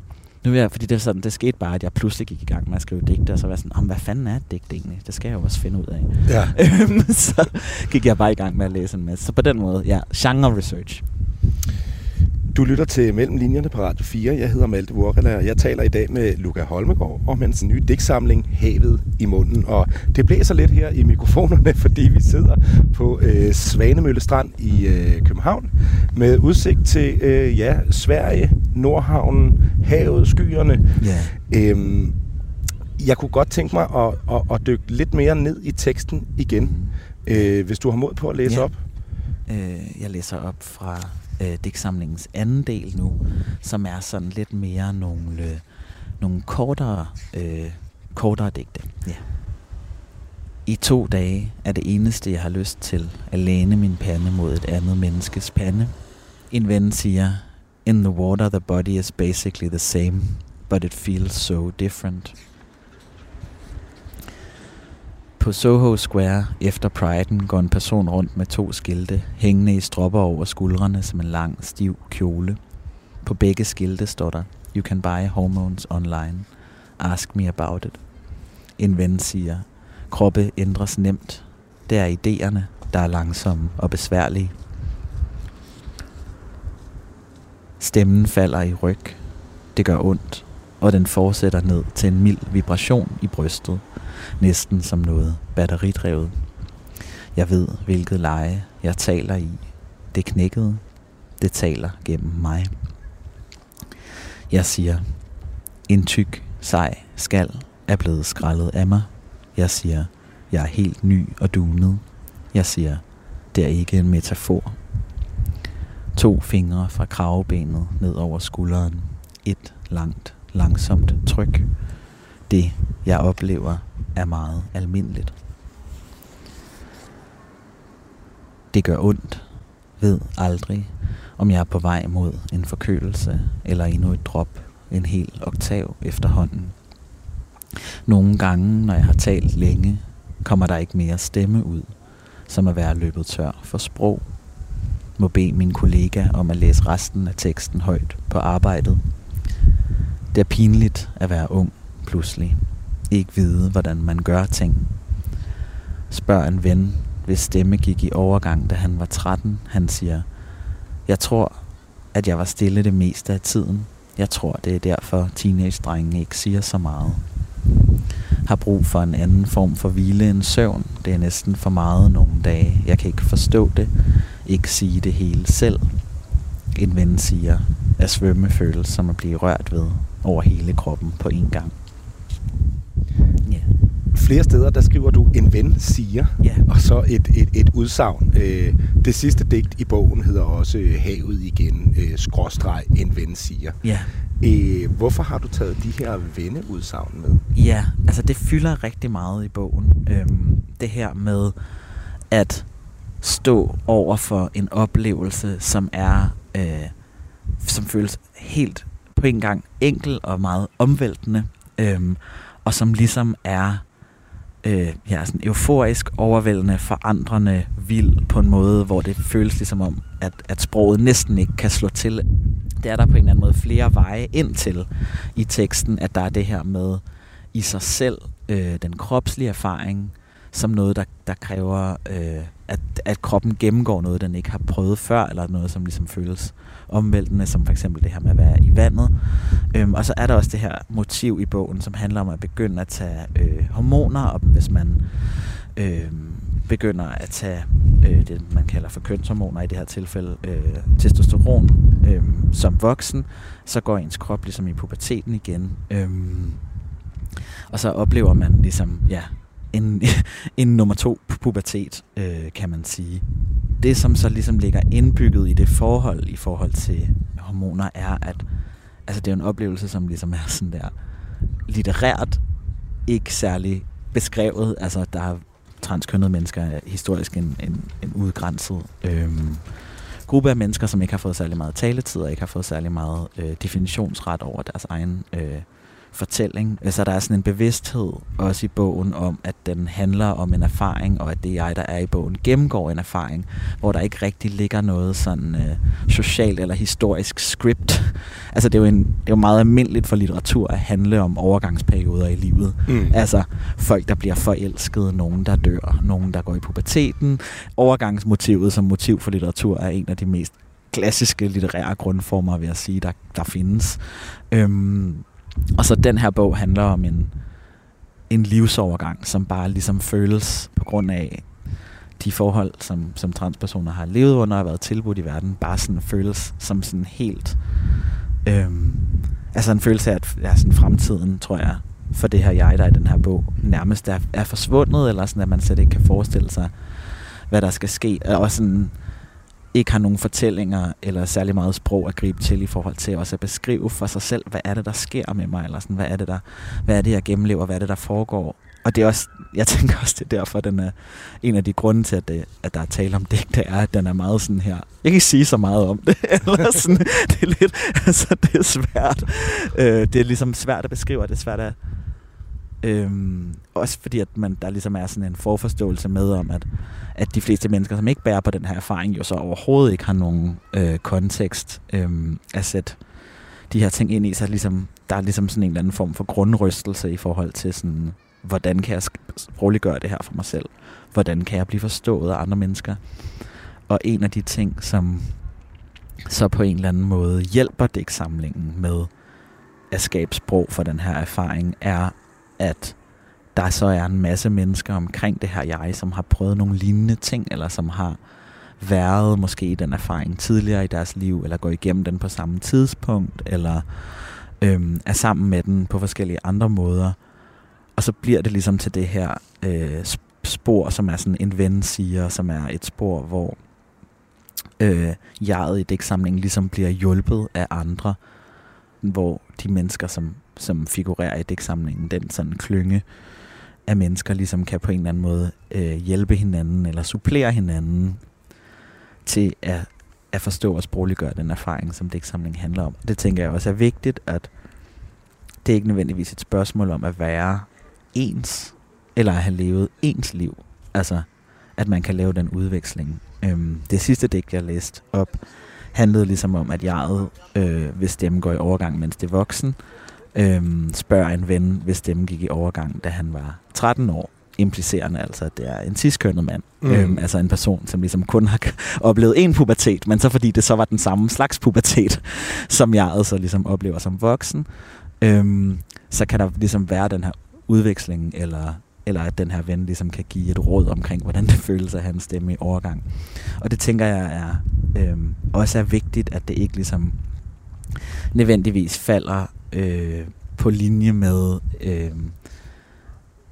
nu er jeg, fordi det, er sådan, det skete bare, at jeg pludselig gik i gang med at skrive digte, og så var jeg sådan, hvad fanden er et digt egentlig? Det skal jeg jo også finde ud af. Ja. så gik jeg bare i gang med at læse en masse. Så på den måde, ja, genre research. Du lytter til Mellem Linjerne på Radio 4. Jeg hedder Malte Vorela, og jeg taler i dag med Luca Holmegård om hans nye digtsamling Havet i munden. Og det blæser lidt her i mikrofonerne, fordi vi sidder på øh, Svanemølle Strand i øh, København med udsigt til øh, ja, Sverige, Nordhavnen, havet, skyerne. Yeah. Øhm, jeg kunne godt tænke mig at, at, at dykke lidt mere ned i teksten igen, mm. øh, hvis du har mod på at læse yeah. op. Øh, jeg læser op fra øh, digtsamlingens anden del nu, som er sådan lidt mere nogle, øh, nogle kortere, øh, kortere digte. Ja. I to dage er det eneste, jeg har lyst til, at læne min pande mod et andet menneskes pande. En ven siger, In the water the body is basically the same, but it feels so different. På Soho Square efter Priden går en person rundt med to skilte, hængende i stropper over skuldrene som en lang, stiv kjole. På begge skilte står der, You can buy hormones online. Ask me about it. En ven siger, kroppe ændres nemt. Det er idéerne, der er langsomme og besværlige. Stemmen falder i ryg. Det gør ondt og den fortsætter ned til en mild vibration i brystet, næsten som noget batteridrevet. Jeg ved, hvilket leje jeg taler i. Det knækkede. Det taler gennem mig. Jeg siger, en tyk, sej skal er blevet skrællet af mig. Jeg siger, jeg er helt ny og dunet. Jeg siger, det er ikke en metafor. To fingre fra kravebenet ned over skulderen. Et langt, langsomt tryk. Det, jeg oplever, er meget almindeligt. Det gør ondt. Ved aldrig, om jeg er på vej mod en forkølelse eller endnu et drop, en hel oktav efterhånden. Nogle gange, når jeg har talt længe, kommer der ikke mere stemme ud, som at være løbet tør for sprog. Må bede min kollega om at læse resten af teksten højt på arbejdet. Det er pinligt at være ung pludselig. Ikke vide, hvordan man gør ting. Spørg en ven, hvis stemme gik i overgang, da han var 13. Han siger, jeg tror, at jeg var stille det meste af tiden. Jeg tror, det er derfor, teenage-drenge ikke siger så meget. Har brug for en anden form for hvile end søvn. Det er næsten for meget nogle dage. Jeg kan ikke forstå det. Ikke sige det hele selv. En ven siger, at svømme føles som at blive rørt ved over hele kroppen på en gang. Ja. Flere steder, der skriver du, en ven siger, ja. og så et, et, et udsagn. Øh, det sidste digt i bogen hedder også Havet igen, øh, skråstreg, en ven siger. Ja. Øh, hvorfor har du taget de her venneudsagn med? Ja, altså det fylder rigtig meget i bogen. Øhm, det her med at stå over for en oplevelse, som er, øh, som føles helt på en gang enkel og meget omvæltende, øhm, og som ligesom er øh, ja, sådan euforisk, overvældende, forandrende, vild på en måde, hvor det føles ligesom om, at, at sproget næsten ikke kan slå til. Det er der på en eller anden måde flere veje ind til i teksten, at der er det her med i sig selv, øh, den kropslige erfaring, som noget, der, der kræver, øh, at, at kroppen gennemgår noget, den ikke har prøvet før, eller noget, som ligesom føles omvæltende, som for eksempel det her med at være i vandet. Øhm, og så er der også det her motiv i bogen, som handler om at begynde at tage øh, hormoner, og hvis man øh, begynder at tage øh, det, man kalder for kønshormoner, i det her tilfælde øh, testosteron, øh, som voksen, så går ens krop ligesom i puberteten igen. Øh, og så oplever man ligesom, ja, en, en nummer to pubertet, øh, kan man sige. Det, som så ligesom ligger indbygget i det forhold, i forhold til hormoner, er, at altså, det er en oplevelse, som ligesom er sådan der litterært ikke særlig beskrevet. Altså, der er transkønnede mennesker er historisk en, en, en udgrænset øhm, gruppe af mennesker, som ikke har fået særlig meget taletid og ikke har fået særlig meget øh, definitionsret over deres egen øh, fortælling. Så der er sådan en bevidsthed også i bogen om, at den handler om en erfaring, og at det jeg, der er i bogen, gennemgår en erfaring, hvor der ikke rigtig ligger noget sådan øh, socialt eller historisk script. Altså det er, jo en, det er jo meget almindeligt for litteratur at handle om overgangsperioder i livet. Mm. Altså folk, der bliver forelsket, nogen, der dør, nogen, der går i puberteten. Overgangsmotivet som motiv for litteratur er en af de mest klassiske litterære grundformer, vil jeg sige, der, der findes. Øhm, og så den her bog handler om en, en livsovergang, som bare ligesom føles på grund af de forhold, som, som transpersoner har levet under og været tilbudt i verden, bare sådan føles som sådan helt... Øhm, altså en følelse af, at ja, sådan fremtiden, tror jeg, for det her jeg, der i den her bog, nærmest er, er forsvundet, eller sådan, at man slet ikke kan forestille sig, hvad der skal ske. Og sådan, ikke har nogen fortællinger eller særlig meget sprog at gribe til i forhold til også at beskrive for sig selv, hvad er det, der sker med mig, eller sådan, hvad er det, der, hvad er det, jeg gennemlever, hvad er det, der foregår. Og det er også, jeg tænker også, det er derfor, den er en af de grunde til, at, det, at der er tale om det, det er, at den er meget sådan her. Jeg kan ikke sige så meget om det, eller sådan, det er lidt, altså det er svært. Øh, det er ligesom svært at beskrive, og det er svært at, Øhm, også fordi, at man, der ligesom er sådan en forforståelse med om, at, at de fleste mennesker, som ikke bærer på den her erfaring, jo så overhovedet ikke har nogen øh, kontekst øh, at sætte de her ting ind i, så ligesom, der er ligesom sådan en eller anden form for grundrystelse i forhold til sådan, hvordan kan jeg sprogligt gøre det her for mig selv? Hvordan kan jeg blive forstået af andre mennesker? Og en af de ting, som så på en eller anden måde hjælper digtsamlingen med at skabe sprog for den her erfaring, er, at der så er en masse mennesker omkring det her jeg, som har prøvet nogle lignende ting, eller som har været måske i den erfaring tidligere i deres liv, eller går igennem den på samme tidspunkt, eller øhm, er sammen med den på forskellige andre måder. Og så bliver det ligesom til det her øh, spor, som er sådan en ven siger, som er et spor, hvor øh, jeget i dæksamlingen ligesom bliver hjulpet af andre, hvor de mennesker, som, som figurerer i digtsamlingen, den sådan klynge af mennesker, ligesom kan på en eller anden måde øh, hjælpe hinanden eller supplere hinanden til at, at forstå og sprogliggøre den erfaring, som digtsamlingen handler om. Det tænker jeg også er vigtigt, at det er ikke nødvendigvis et spørgsmål om at være ens, eller at have levet ens liv. Altså, at man kan lave den udveksling. Øhm, det sidste digt, jeg læste op, handlede ligesom om, at jeget, øh, hvis stemmen går i overgang, mens det er voksen, øh, spørger en ven, hvis stemme gik i overgang, da han var 13 år, implicerende altså, at det er en ciskønnet mand. Mm. Øhm, altså en person, som ligesom kun har oplevet en pubertet, men så fordi det så var den samme slags pubertet, som jeg så ligesom oplever som voksen, øhm, så kan der ligesom være den her udveksling, eller, eller at den her ven ligesom kan give et råd omkring, hvordan det føles at have en stemme i overgang. Og det tænker jeg er øhm, også er vigtigt, at det ikke ligesom nødvendigvis falder øh, på linje med øh,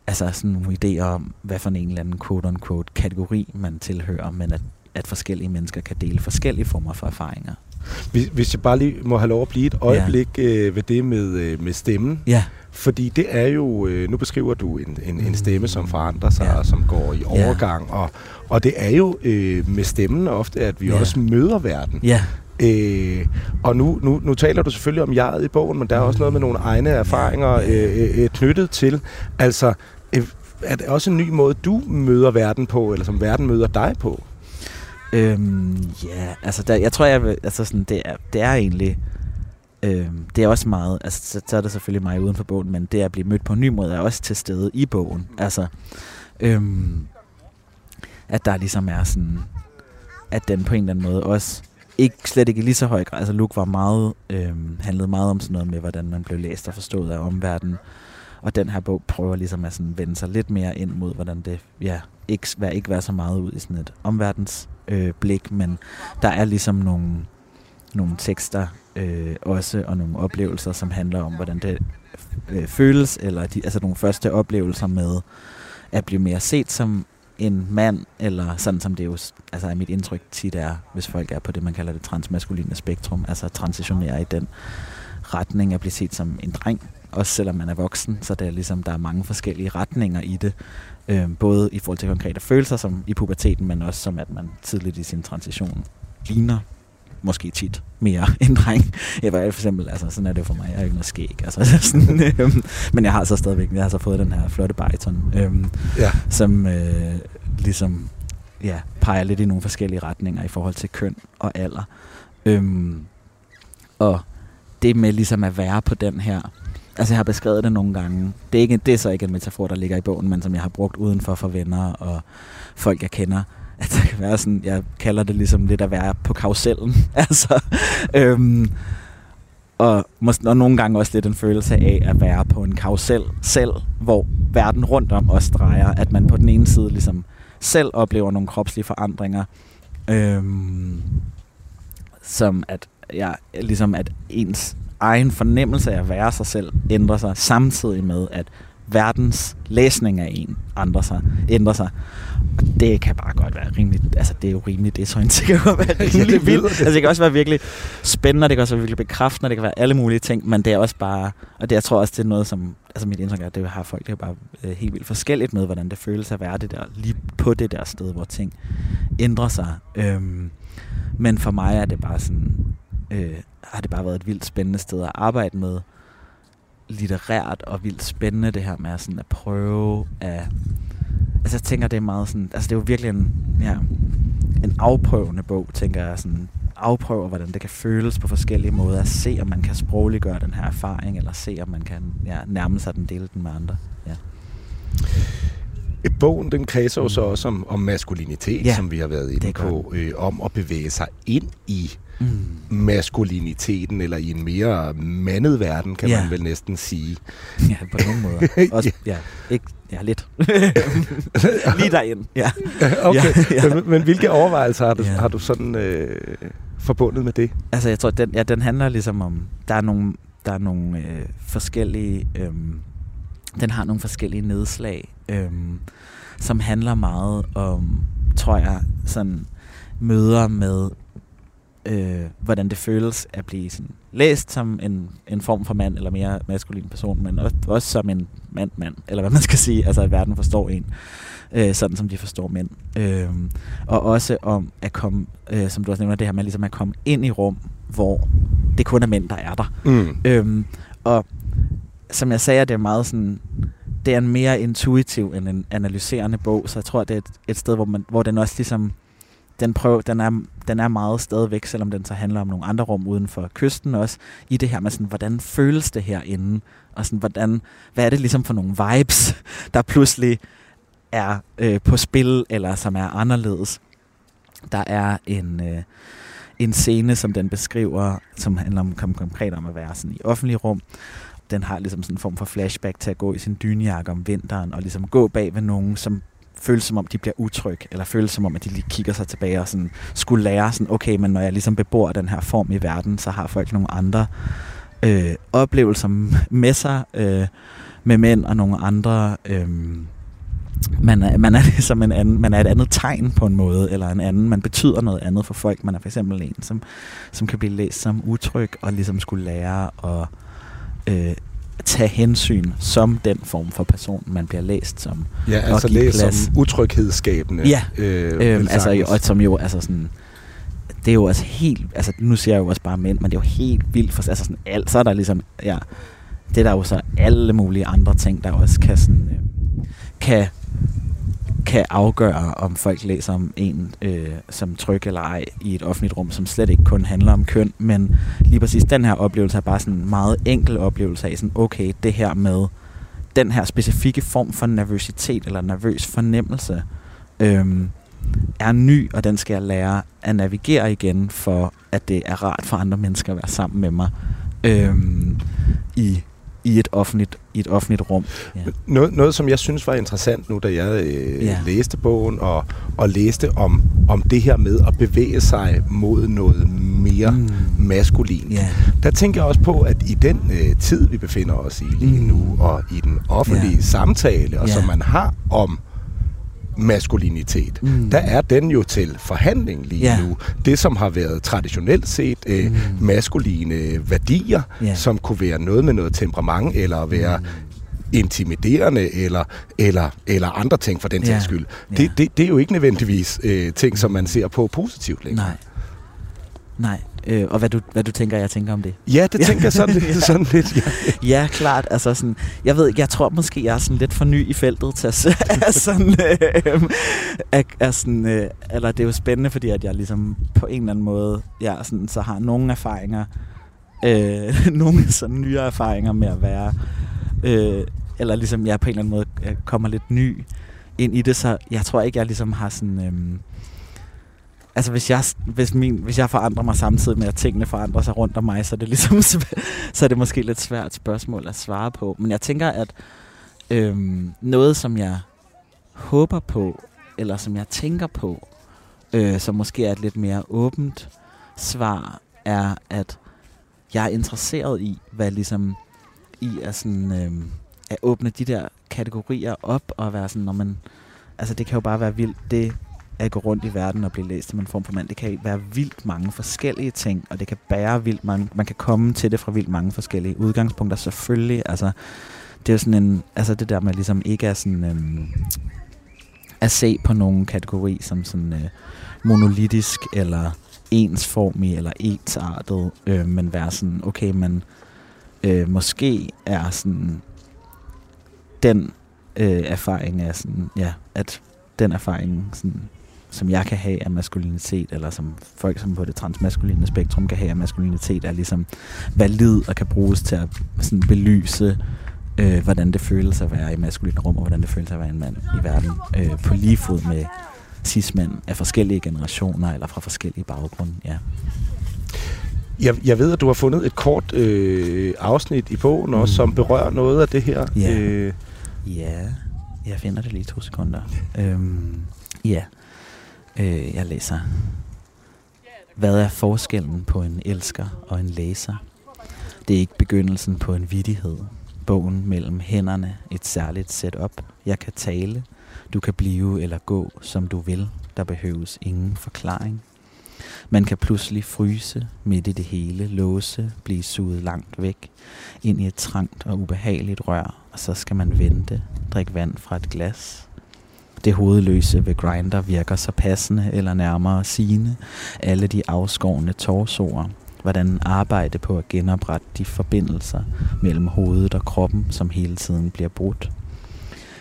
altså sådan nogle idéer om, hvad for en eller anden quote-unquote kategori man tilhører, men at, at forskellige mennesker kan dele forskellige former for erfaringer. Hvis jeg bare lige må have lov at blive et øjeblik ja. øh, ved det med, øh, med stemmen. Ja. Fordi det er jo, øh, nu beskriver du en, en, en stemme, som forandrer sig, ja. og som går i overgang. Ja. Og, og det er jo øh, med stemmen ofte, at vi ja. også møder verden. Ja. Øh, og nu, nu, nu taler du selvfølgelig om jeget i bogen, men der er også noget med nogle egne erfaringer øh, øh, knyttet til. Altså, øh, er det også en ny måde, du møder verden på, eller som verden møder dig på? Øhm, ja, altså der, jeg tror, jeg altså sådan, det, er, det er egentlig, øhm, det er også meget, altså så, så er det selvfølgelig mig uden for bogen, men det at blive mødt på en ny måde er også til stede i bogen. Altså, øhm, at der ligesom er sådan, at den på en eller anden måde også ikke slet ikke i lige så høj grad. Altså Luke var meget, øh, handlede meget om sådan noget med, hvordan man blev læst og forstået af omverdenen. Og den her bog prøver ligesom at sådan vende sig lidt mere ind mod, hvordan det ja, ikke, være, ikke være så meget ud i sådan et omverdens øh, blik, men der er ligesom nogle, nogle tekster øh, også, og nogle oplevelser, som handler om, hvordan det øh, føles, eller de, altså nogle første oplevelser med at blive mere set som en mand, eller sådan som det jo altså er mit indtryk tit er, hvis folk er på det, man kalder det transmaskuline spektrum, altså transitionerer i den retning at blive set som en dreng, også selvom man er voksen, så det er ligesom, der er mange forskellige retninger i det, øh, både i forhold til konkrete følelser som i puberteten, men også som at man tidligt i sin transition ligner måske tit mere en dreng. Jeg var for eksempel, altså sådan er det for mig, jeg har ikke noget skæg. Altså, sådan, øhm, men jeg har så stadigvæk, jeg har så fået den her flotte bariton, øhm, ja. som øh, ligesom ja, peger lidt i nogle forskellige retninger i forhold til køn og alder. Øhm, og det med ligesom at være på den her, altså jeg har beskrevet det nogle gange, det er, ikke, det er så ikke en metafor, der ligger i bogen, men som jeg har brugt udenfor for venner og folk, jeg kender, at altså, der kan være sådan, jeg kalder det ligesom lidt at være på karusellen. altså, øhm, og, måske, og nogle gange også lidt en følelse af at være på en karusel selv, hvor verden rundt om os drejer, at man på den ene side ligesom selv oplever nogle kropslige forandringer, øhm, som at, ja, ligesom at ens egen fornemmelse af at være sig selv ændrer sig, samtidig med at verdens læsning af en ændrer sig. Ændrer sig. Og det kan bare godt være rimelig, altså det er jo rimelig desorienteret. Det kan være rimelig vildt. Altså det kan også være virkelig spændende, det kan også være virkelig bekræftende, det kan være alle mulige ting, men det er også bare, og det jeg tror også, det er noget, som, altså mit indtryk er, at det har folk, det er bare øh, helt vildt forskelligt med, hvordan det føles at være det der, lige på det der sted, hvor ting ændrer sig. Øhm, men for mig er det bare sådan, øh, har det bare været et vildt spændende sted at arbejde med, litterært og vildt spændende, det her med sådan at prøve at... Altså jeg tænker, det er meget sådan... Altså det er jo virkelig en, ja, en afprøvende bog, tænker jeg. Sådan, afprøver, hvordan det kan føles på forskellige måder. At se, om man kan sprogliggøre den her erfaring, eller se, om man kan ja, nærme sig den, dele den med andre. Ja. Bogen, den kredser jo så også om, om maskulinitet, Ja, som vi har været inde på, øh, om at bevæge sig ind i Mm. maskuliniteten, eller i en mere mandet verden, kan Ja. man vel næsten sige. Ja, på nogle måder. Også, ja, ikke, ja, lidt. Lige derind. Ja. okay, Ja, ja. Men, men hvilke overvejelser har du, Ja. har du sådan øh, forbundet med det? Altså, jeg tror, den, ja, den handler ligesom om, der er nogle, der er nogle øh, forskellige, øh, den har nogle forskellige nedslag, øh, som handler meget om, tror jeg, sådan møder med, øh, hvordan det føles at blive sådan læst som en, en form for mand, eller mere maskulin person, men også, også som en mand-mand, eller hvad man skal sige, altså at verden forstår en, øh, sådan som de forstår mænd. Øh, og også om at komme, øh, som du også nævner, det her med ligesom at komme ind i rum, hvor det kun er mænd, der er der. Mm. Øhm, og som jeg sagde, det er meget sådan, det er en mere intuitiv end en analyserende bog, så jeg tror, det er et, et sted, hvor, man, hvor den også ligesom, den, prøv, den, er, den er meget stadigvæk, selvom den så handler om nogle andre rum uden for kysten også, i det her med sådan, hvordan føles det herinde, og sådan, hvordan, hvad er det ligesom for nogle vibes, der pludselig er øh, på spil, eller som er anderledes. Der er en, øh, en scene, som den beskriver, som handler om, kom konkret om at være sådan i offentlige rum. Den har ligesom sådan en form for flashback til at gå i sin dynejakke om vinteren, og ligesom gå bag ved nogen, som føles som om, de bliver utrygge, eller føles som om, at de lige kigger sig tilbage og sådan, skulle lære sådan, okay, men når jeg ligesom bebor den her form i verden, så har folk nogle andre øh, oplevelser med sig, øh, med mænd og nogle andre... Øh, man er, man er ligesom en anden, man er et andet tegn på en måde, eller en anden, man betyder noget andet for folk. Man er for eksempel en, som, som kan blive læst som utryg, og ligesom skulle lære at øh, tage hensyn som den form for person, man bliver læst som. Ja, altså give læs plads. som utryghedsskabende. Ja, øh, Øhm, altså, og som jo, altså sådan, det er jo også helt, altså nu siger jeg jo også bare mænd, men det er jo helt vildt, for altså sådan alt, så er der ligesom, ja, det er der jo så alle mulige andre ting, der også kan sådan, øh, kan, kan afgøre, om folk læser om en øh, som tryg eller ej i et offentligt rum, som slet ikke kun handler om køn, men lige præcis den her oplevelse er bare sådan en meget enkel oplevelse af sådan, okay, det her med den her specifikke form for nervøsitet eller nervøs fornemmelse, øh, er ny, og den skal jeg lære at navigere igen, for at det er rart for andre mennesker at være sammen med mig øh, i, i, et offentligt, i et offentligt rum. Ja. Noget, noget, som jeg synes var interessant nu, da jeg øh, Ja. læste bogen, og, og læste om, om det her med at bevæge sig mod noget mere Mm. mm. maskulin. Ja. Der tænker jeg også på, at i den øh, tid, vi befinder os i lige Mm. nu, og i den offentlige Ja. samtale, og Ja. som man har om maskulinitet, Mm. der er den jo til forhandling lige Ja. nu. Det, som har været traditionelt set øh, Mm. maskuline værdier, Ja. som kunne være noget med noget temperament, eller være Mm. intimiderende, eller, eller, eller andre ting for den sags skyld. Det, det, det er jo ikke nødvendigvis øh, ting, som man ser på positivt længere. Nej. Nej. Øh, og hvad du, hvad du tænker, jeg tænker om det? Ja, det tænker jeg sådan lidt. Sådan lidt ja. Ja, klart. Altså sådan, jeg ved jeg tror måske, jeg er sådan lidt for ny i feltet til at er sådan, øh, er, er sådan, øh, eller det er jo spændende, fordi at jeg ligesom på en eller anden måde, jeg sådan, så har nogle erfaringer, øh, nogle sådan nyere erfaringer med at være, øh, eller ligesom jeg på en eller anden måde øh, kommer lidt ny ind i det, så jeg tror ikke, jeg ligesom har sådan... Øh, Altså hvis jeg, hvis, min, hvis jeg forandrer mig samtidig med, at tingene forandrer sig rundt om mig, så er det ligesom så er det måske lidt svært spørgsmål at svare på. Men jeg tænker, at øhm, noget, som jeg håber på, eller som jeg tænker på, øh, som måske er et lidt mere åbent svar, er, at jeg er interesseret i, hvad ligesom i er sådan, øh, at åbne de der kategorier op og være sådan, når man, altså det kan jo bare være vildt, det at gå rundt i verden og blive læst som en form for mand, det kan være vildt mange forskellige ting, og det kan bære vildt mange, man kan komme til det fra vildt mange forskellige udgangspunkter, selvfølgelig, altså, det er jo sådan en, altså det der med ligesom ikke er sådan, øhm, at se på nogen kategori som sådan øh, monolitisk, eller ensformig, eller ensartet, øh, men være sådan, okay, men øh, måske er sådan, den øh, erfaring er sådan, ja, at den erfaring, sådan, som jeg kan have af maskulinitet, eller som folk som på det transmaskuline spektrum kan have af maskulinitet, er ligesom valid og kan bruges til at sådan, belyse øh, hvordan det føles at være i maskuline rum, og hvordan det føles at være en mand i verden, øh, på lige fod med cis-mænd af forskellige generationer, eller fra forskellige baggrunde, ja. Jeg, jeg ved, at du har fundet et kort øh, afsnit i bogen også, som berører noget af det her. Ja. Øh, Ja, jeg finder det lige to sekunder. Øhm, ja, øh, jeg læser. Hvad er forskellen på en elsker og en læser? Det er ikke begyndelsen på en vidighed. Bogen mellem hænderne, et særligt setup. Jeg kan tale. Du kan blive eller gå, som du vil. Der behøves ingen forklaring. Man kan pludselig fryse midt i det hele, låse, blive suget langt væk, ind i et trangt og ubehageligt rør, og så skal man vente, drikke vand fra et glas. Det hovedløse ved grinder virker så passende eller nærmere sigende. Alle de afskårne torsoer, hvordan arbejde på at genoprette de forbindelser mellem hovedet og kroppen, som hele tiden bliver brudt.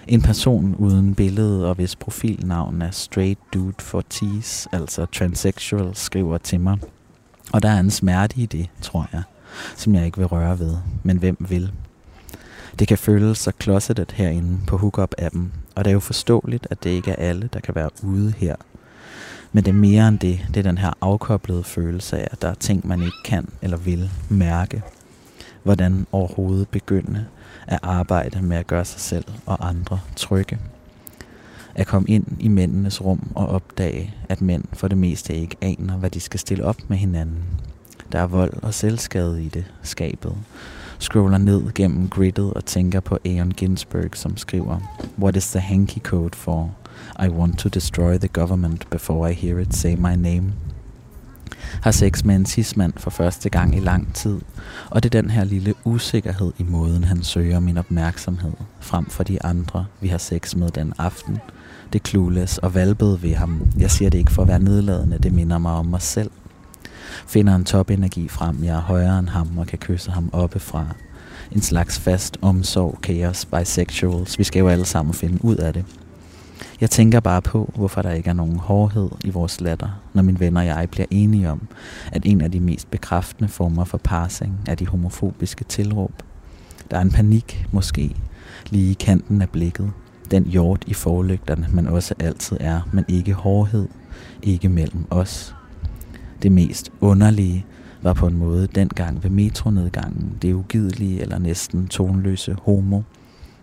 En person uden billede og hvis profilnavn er Straight Dude for Tease, altså transsexual, skriver til mig. Og der er en smerte i det, tror jeg, som jeg ikke vil røre ved, men hvem vil? Det kan føles så closeted herinde på Hookup-appen, og det er jo forståeligt, at det ikke er alle, der kan være ude her. Men det er mere end det. Det er den her afkoblede følelse af, at der er ting, man ikke kan eller vil mærke. Hvordan overhovedet begynde at arbejde med at gøre sig selv og andre trygge. At komme ind i mændenes rum og opdage, at mænd for det meste ikke aner, hvad de skal stille op med hinanden. Der er vold og selvskade i det, skabet. Scroller ned gennem griddet og tænker på Aaron Ginsberg, som skriver What is the hanky code for? I want to destroy the government before I hear it say my name. Har sex med en cis-mand for første gang i lang tid, og det er den her lille usikkerhed i måden, han søger min opmærksomhed, frem for de andre, vi har sex med den aften. Det clueless og valbede ved ham. Jeg siger det ikke for at være nedladende, det minder mig om mig selv. Finder en topenergi frem, jeg er højere end ham og kan kysse ham oppefra. En slags fast omsorg, kaos, bisexuals. Vi skal jo alle sammen finde ud af det. Jeg tænker bare på, hvorfor der ikke er nogen hårdhed i vores latter, når mine venner og jeg bliver enige om, at en af de mest bekræftende former for parsing er de homofobiske tilråb. Der er en panik, måske, lige i kanten af blikket. Den hjort i forlygterne, man også altid er, men ikke hårdhed, ikke mellem os. Det mest underlige var på en måde dengang ved metronedgangen, det ugidelige eller næsten tonløse homo.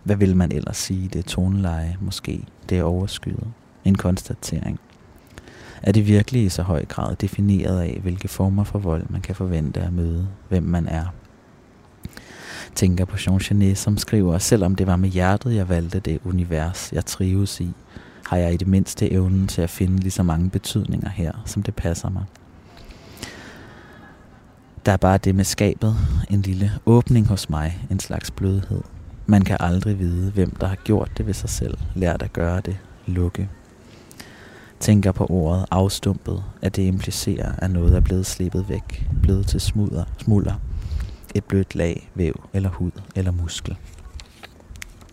Hvad vil man ellers sige? Det er toneleje, måske. Det er overskyet. En konstatering. Er det virkelig i så høj grad defineret af, hvilke former for vold man kan forvente at møde, hvem man er? Tænker på Jean Genet, som skriver, selvom det var med hjertet, jeg valgte det univers, jeg trives i, har jeg i det mindste evnen til at finde lige så mange betydninger her, som det passer mig. Der er bare det med skabet, en lille åbning hos mig, en slags blødhed. Man kan aldrig vide, hvem der har gjort det ved sig selv, lært at gøre det, lukke. Tænker på ordet afstumpet, at det implicerer, at noget er blevet slippet væk, blevet til smudder, smulder, et blødt lag, væv eller hud eller muskel.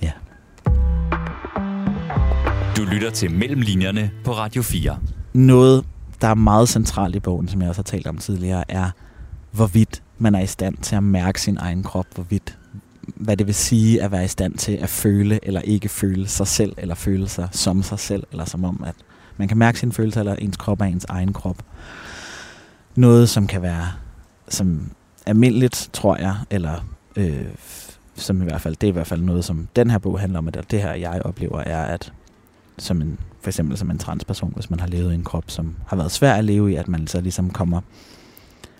Ja. Du lytter til Mellemlinjerne på Radio 4. Noget, der er meget centralt i bogen, som jeg også har talt om tidligere, er, hvorvidt man er i stand til at mærke sin egen krop, hvorvidt hvad det vil sige at være i stand til at føle eller ikke føle sig selv, eller føle sig som sig selv, eller som om, at man kan mærke sine følelser, eller ens krop er ens egen krop. Noget, som kan være som almindeligt, tror jeg, eller øh, som i hvert fald, det er i hvert fald noget, som den her bog handler om, at det her, jeg oplever, er, at som en, for eksempel som en transperson, hvis man har levet i en krop, som har været svær at leve i, at man så ligesom kommer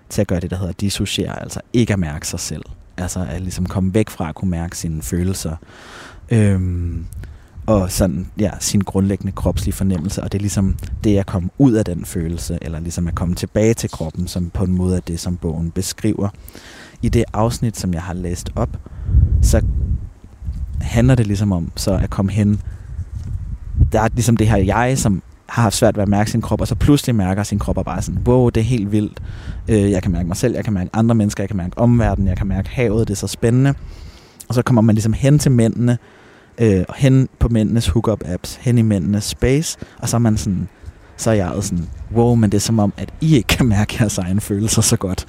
til at gøre det, der hedder dissociere, altså ikke at mærke sig selv. Altså at ligesom komme væk fra at kunne mærke sine følelser. Øhm, og sådan, ja, sin grundlæggende kropslige fornemmelse, og det er ligesom det at komme ud af den følelse, eller ligesom at komme tilbage til kroppen, som på en måde er det, som bogen beskriver. I det afsnit, som jeg har læst op, så handler det ligesom om så at komme hen. Der er ligesom det her jeg, som har haft svært ved at mærke sin krop, og så pludselig mærker sin krop og bare sådan, wow, det er helt vildt. Øh, jeg kan mærke mig selv, jeg kan mærke andre mennesker, jeg kan mærke omverdenen, jeg kan mærke havet, det er så spændende. Og så kommer man ligesom hen til mændene, øh, hen på mændenes hookup apps, hen i mændenes space, og så er man sådan, så er jeg sådan, wow, men det er som om, at I ikke kan mærke jeres egne følelser så godt.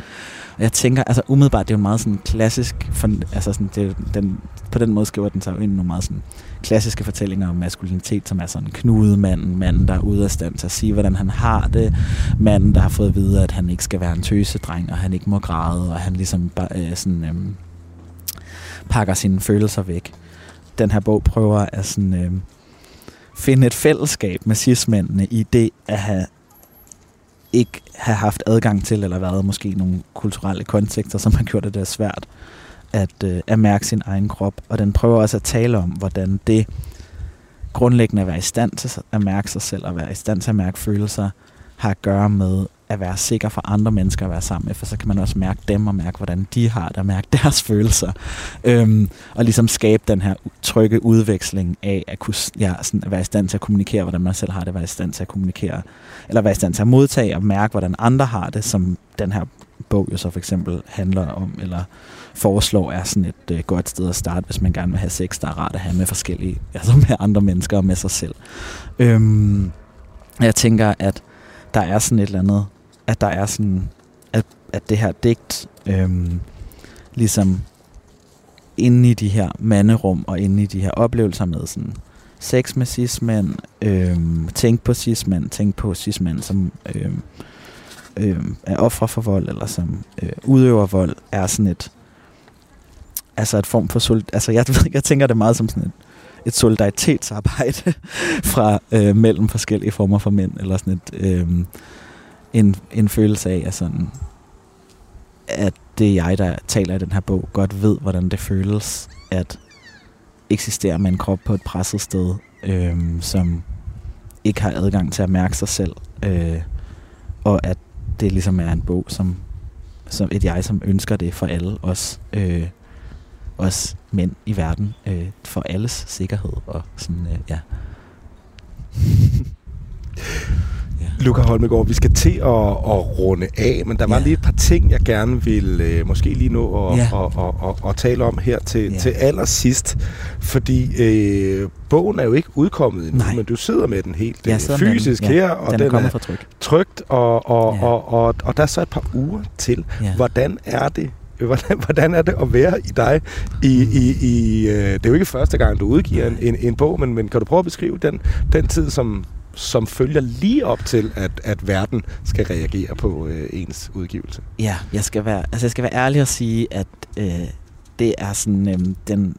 Og jeg tænker, altså umiddelbart, det er jo en meget sådan klassisk, for, altså sådan, det, er den, på den måde skriver den sig jo ind i nogle meget sådan klassiske fortællinger om maskulinitet, som er sådan knudemanden, manden, der er ude af stand til at sige, hvordan han har det, manden, der har fået at vide, at han ikke skal være en tøsedreng, og han ikke må græde, og han ligesom bare, øh, sådan, øh, pakker sine følelser væk. Den her bog prøver at sådan, øh, finde et fællesskab med cis i det at have ikke have haft adgang til, eller været måske nogle kulturelle kontekster, som har gjort det, det svært at, øh, at mærke sin egen krop. Og den prøver også at tale om, hvordan det grundlæggende at være i stand til at mærke sig selv, og være i stand til at mærke følelser, har at gøre med at være sikker for andre mennesker at være sammen med, for så kan man også mærke dem og mærke, hvordan de har det, og mærke deres følelser. Øhm, og ligesom skabe den her trygge udveksling af at, kunne, ja, sådan at være i stand til at kommunikere, hvordan man selv har det, være i stand til at kommunikere, eller være i stand til at modtage og mærke, hvordan andre har det, som den her bog jo så for eksempel handler om, eller foreslår er sådan et øh, godt sted at starte, hvis man gerne vil have sex, der er rart at have med forskellige, altså med andre mennesker og med sig selv. Øhm, jeg tænker, at der er sådan et eller andet, at der er sådan, at, at det her digt, øhm, ligesom inde i de her manderum og inde i de her oplevelser med sådan sex med cis-mænd, øhm, tænk på cis-mænd, tænk på cis-mænd som øhm, øhm, er ofre for vold, eller som øh, udøver vold, er sådan et, altså et form for, sol, altså jeg, jeg tænker det meget som sådan et, et solidaritetsarbejde fra øh, mellem forskellige former for mænd, eller sådan et, øh, en, en følelse af, at, sådan, at det er jeg, der taler i den her bog, godt ved, hvordan det føles at eksistere med en krop på et presset sted, øh, som ikke har adgang til at mærke sig selv, øh, og at det ligesom er en bog, som, som et jeg, som ønsker det for alle os, øh, os mænd i verden, øh, for alles sikkerhed og sådan, øh, ja. Luca Holmegård, vi skal til at, at runde af, men der var Ja. lige et par ting, jeg gerne vil øh, måske lige nå at, Ja. at, at, at, at tale om her til, Ja. til allersidst. Fordi øh, bogen er jo ikke udkommet endnu, Nej. men du sidder med den helt øh, med den, fysisk ja. her, og den den, er kommet fra tryk. trygt, og, og, Ja. og, og, og der er så et par uger til. Ja. Hvordan er det Hvordan, hvordan er det at være i dig? I, i, i, øh, det er jo ikke første gang, du udgiver en, en, en bog, men, men kan du prøve at beskrive den, den tid, som, som følger lige op til, at, at verden skal reagere på øh, ens udgivelse? Ja, jeg skal være, altså jeg skal være ærlig og sige, at øh, det er sådan, øh, den,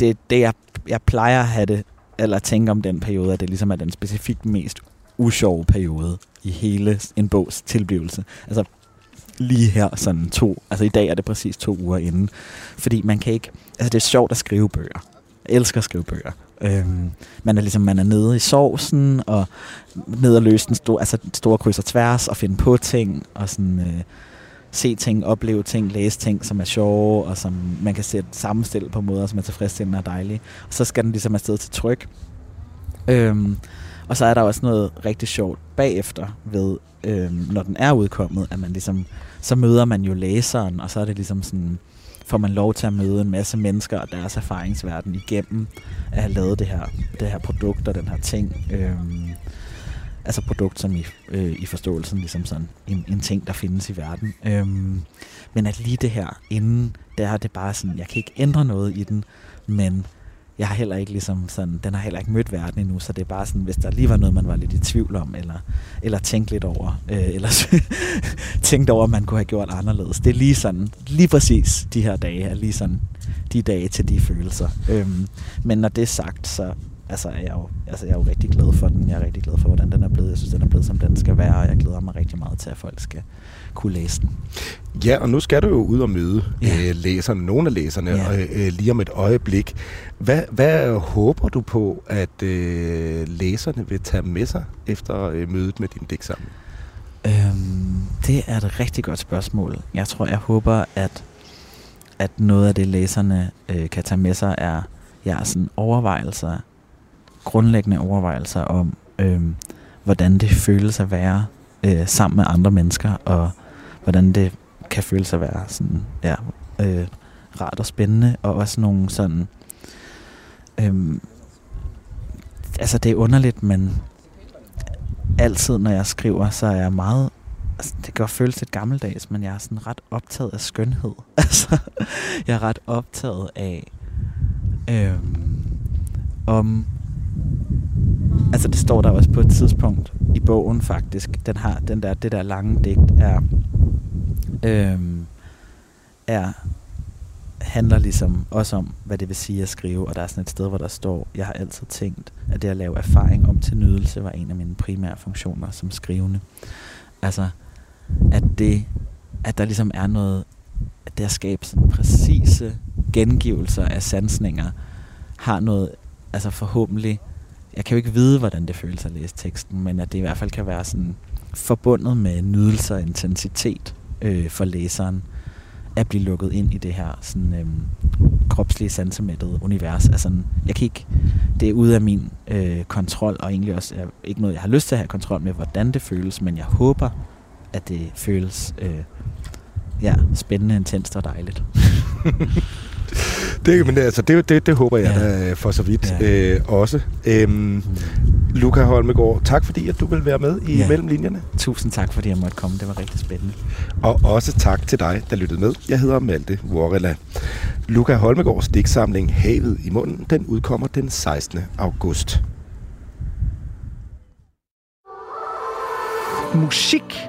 det, det jeg, jeg plejer at have det, eller tænke om den periode, at det ligesom er den specifikt mest usjove periode i hele en bogs tilblivelse. Altså lige her sådan to, altså i dag er det præcis to uger inden, fordi man kan ikke, altså det er sjovt at skrive bøger. Jeg elsker at skrive bøger. Øhm, man er ligesom, man er nede i sovsen, og nede og løse den store, altså store kryds og tværs, og finde på ting, og sådan, øh, se ting, opleve ting, læse ting, som er sjove, og som man kan sætte sammenstille på måder, som er tilfredsstillende og dejlige. Og så skal den ligesom afsted til tryk. Øhm, og så er der også noget rigtig sjovt bagefter ved, øhm, når den er udkommet, at man ligesom, så møder man jo læseren, og så er det ligesom sådan, får man lov til at møde en masse mennesker og deres erfaringsverden igennem at have lavet det her, det her produkt og den her ting. Øhm, altså produkt som i, øh, i forståelsen, ligesom sådan en, en ting, der findes i verden. Øhm, men at lige det her inden, der er det bare sådan, jeg kan ikke ændre noget i den, men jeg har heller ikke ligesom sådan, den har heller ikke mødt verden endnu, så det er bare sådan, hvis der lige var noget, man var lidt i tvivl om, eller, eller tænkte lidt over, øh, eller tænkte over, at man kunne have gjort anderledes. Det er lige sådan, lige præcis de her dage, er lige sådan de dage til de følelser. Øhm, men når det er sagt, så altså, er jeg, jo, altså, jeg er jo rigtig glad for den. Jeg er rigtig glad for, hvordan den er blevet. Jeg synes, den er blevet, som den skal være, og jeg glæder mig rigtig meget til, at folk skal kunne læse den. Ja, og nu skal du jo ud og møde Ja. øh, læserne, nogle af læserne, Ja. øh, lige om et øjeblik. Hvad, hvad håber du på, at øh, læserne vil tage med sig efter øh, mødet med din digtsamling? Øhm, det er et rigtig godt spørgsmål. Jeg tror, jeg håber, at, at noget af det, læserne øh, kan tage med sig, er ja, sådan overvejelser, grundlæggende overvejelser om, øh, hvordan det føles at være øh, sammen med andre mennesker, og hvordan det kan føles at være sådan, ja, øh, rart og spændende, og også nogle sådan, øh, altså det er underligt, men altid, når jeg skriver, så er jeg meget altså, det kan godt føles lidt gammeldags, men jeg er sådan ret optaget af skønhed. altså, jeg er ret optaget af, øhm, om, altså det står der også på et tidspunkt i bogen faktisk, den har den der, det der lange digt er, øhm, er handler ligesom også om, hvad det vil sige at skrive, og der er sådan et sted, hvor der står, jeg har altid tænkt, at det at lave erfaring om til nydelse var en af mine primære funktioner som skrivende. Altså, at det, at der ligesom er noget, at det at skabe sådan præcise gengivelser af sansninger, har noget, altså forhåbentlig, jeg kan jo ikke vide, hvordan det føles at læse teksten, men at det i hvert fald kan være sådan forbundet med nydelse og intensitet øh, for læseren at blive lukket ind i det her sådan, øh, kropslige, sansemættede univers. Altså, jeg kan ikke, det er ude af min øh, kontrol, og egentlig også er ikke noget, jeg har lyst til at have kontrol med, hvordan det føles, men jeg håber, at det føles øh, ja, spændende, intenst og dejligt. det, men altså, det, det, det håber jeg ja. da for så vidt ja. øh, også. Øhm. Luca Holmegård, tak fordi at du vil være med i ja. Mellemlinjerne. Tusind tak fordi jeg måtte komme, det var rigtig spændende. Og også tak til dig, der lyttede med. Jeg hedder Malte Vorela. Luca Holmegårds digtsamling Havet i munden, den udkommer den 16. august. Musik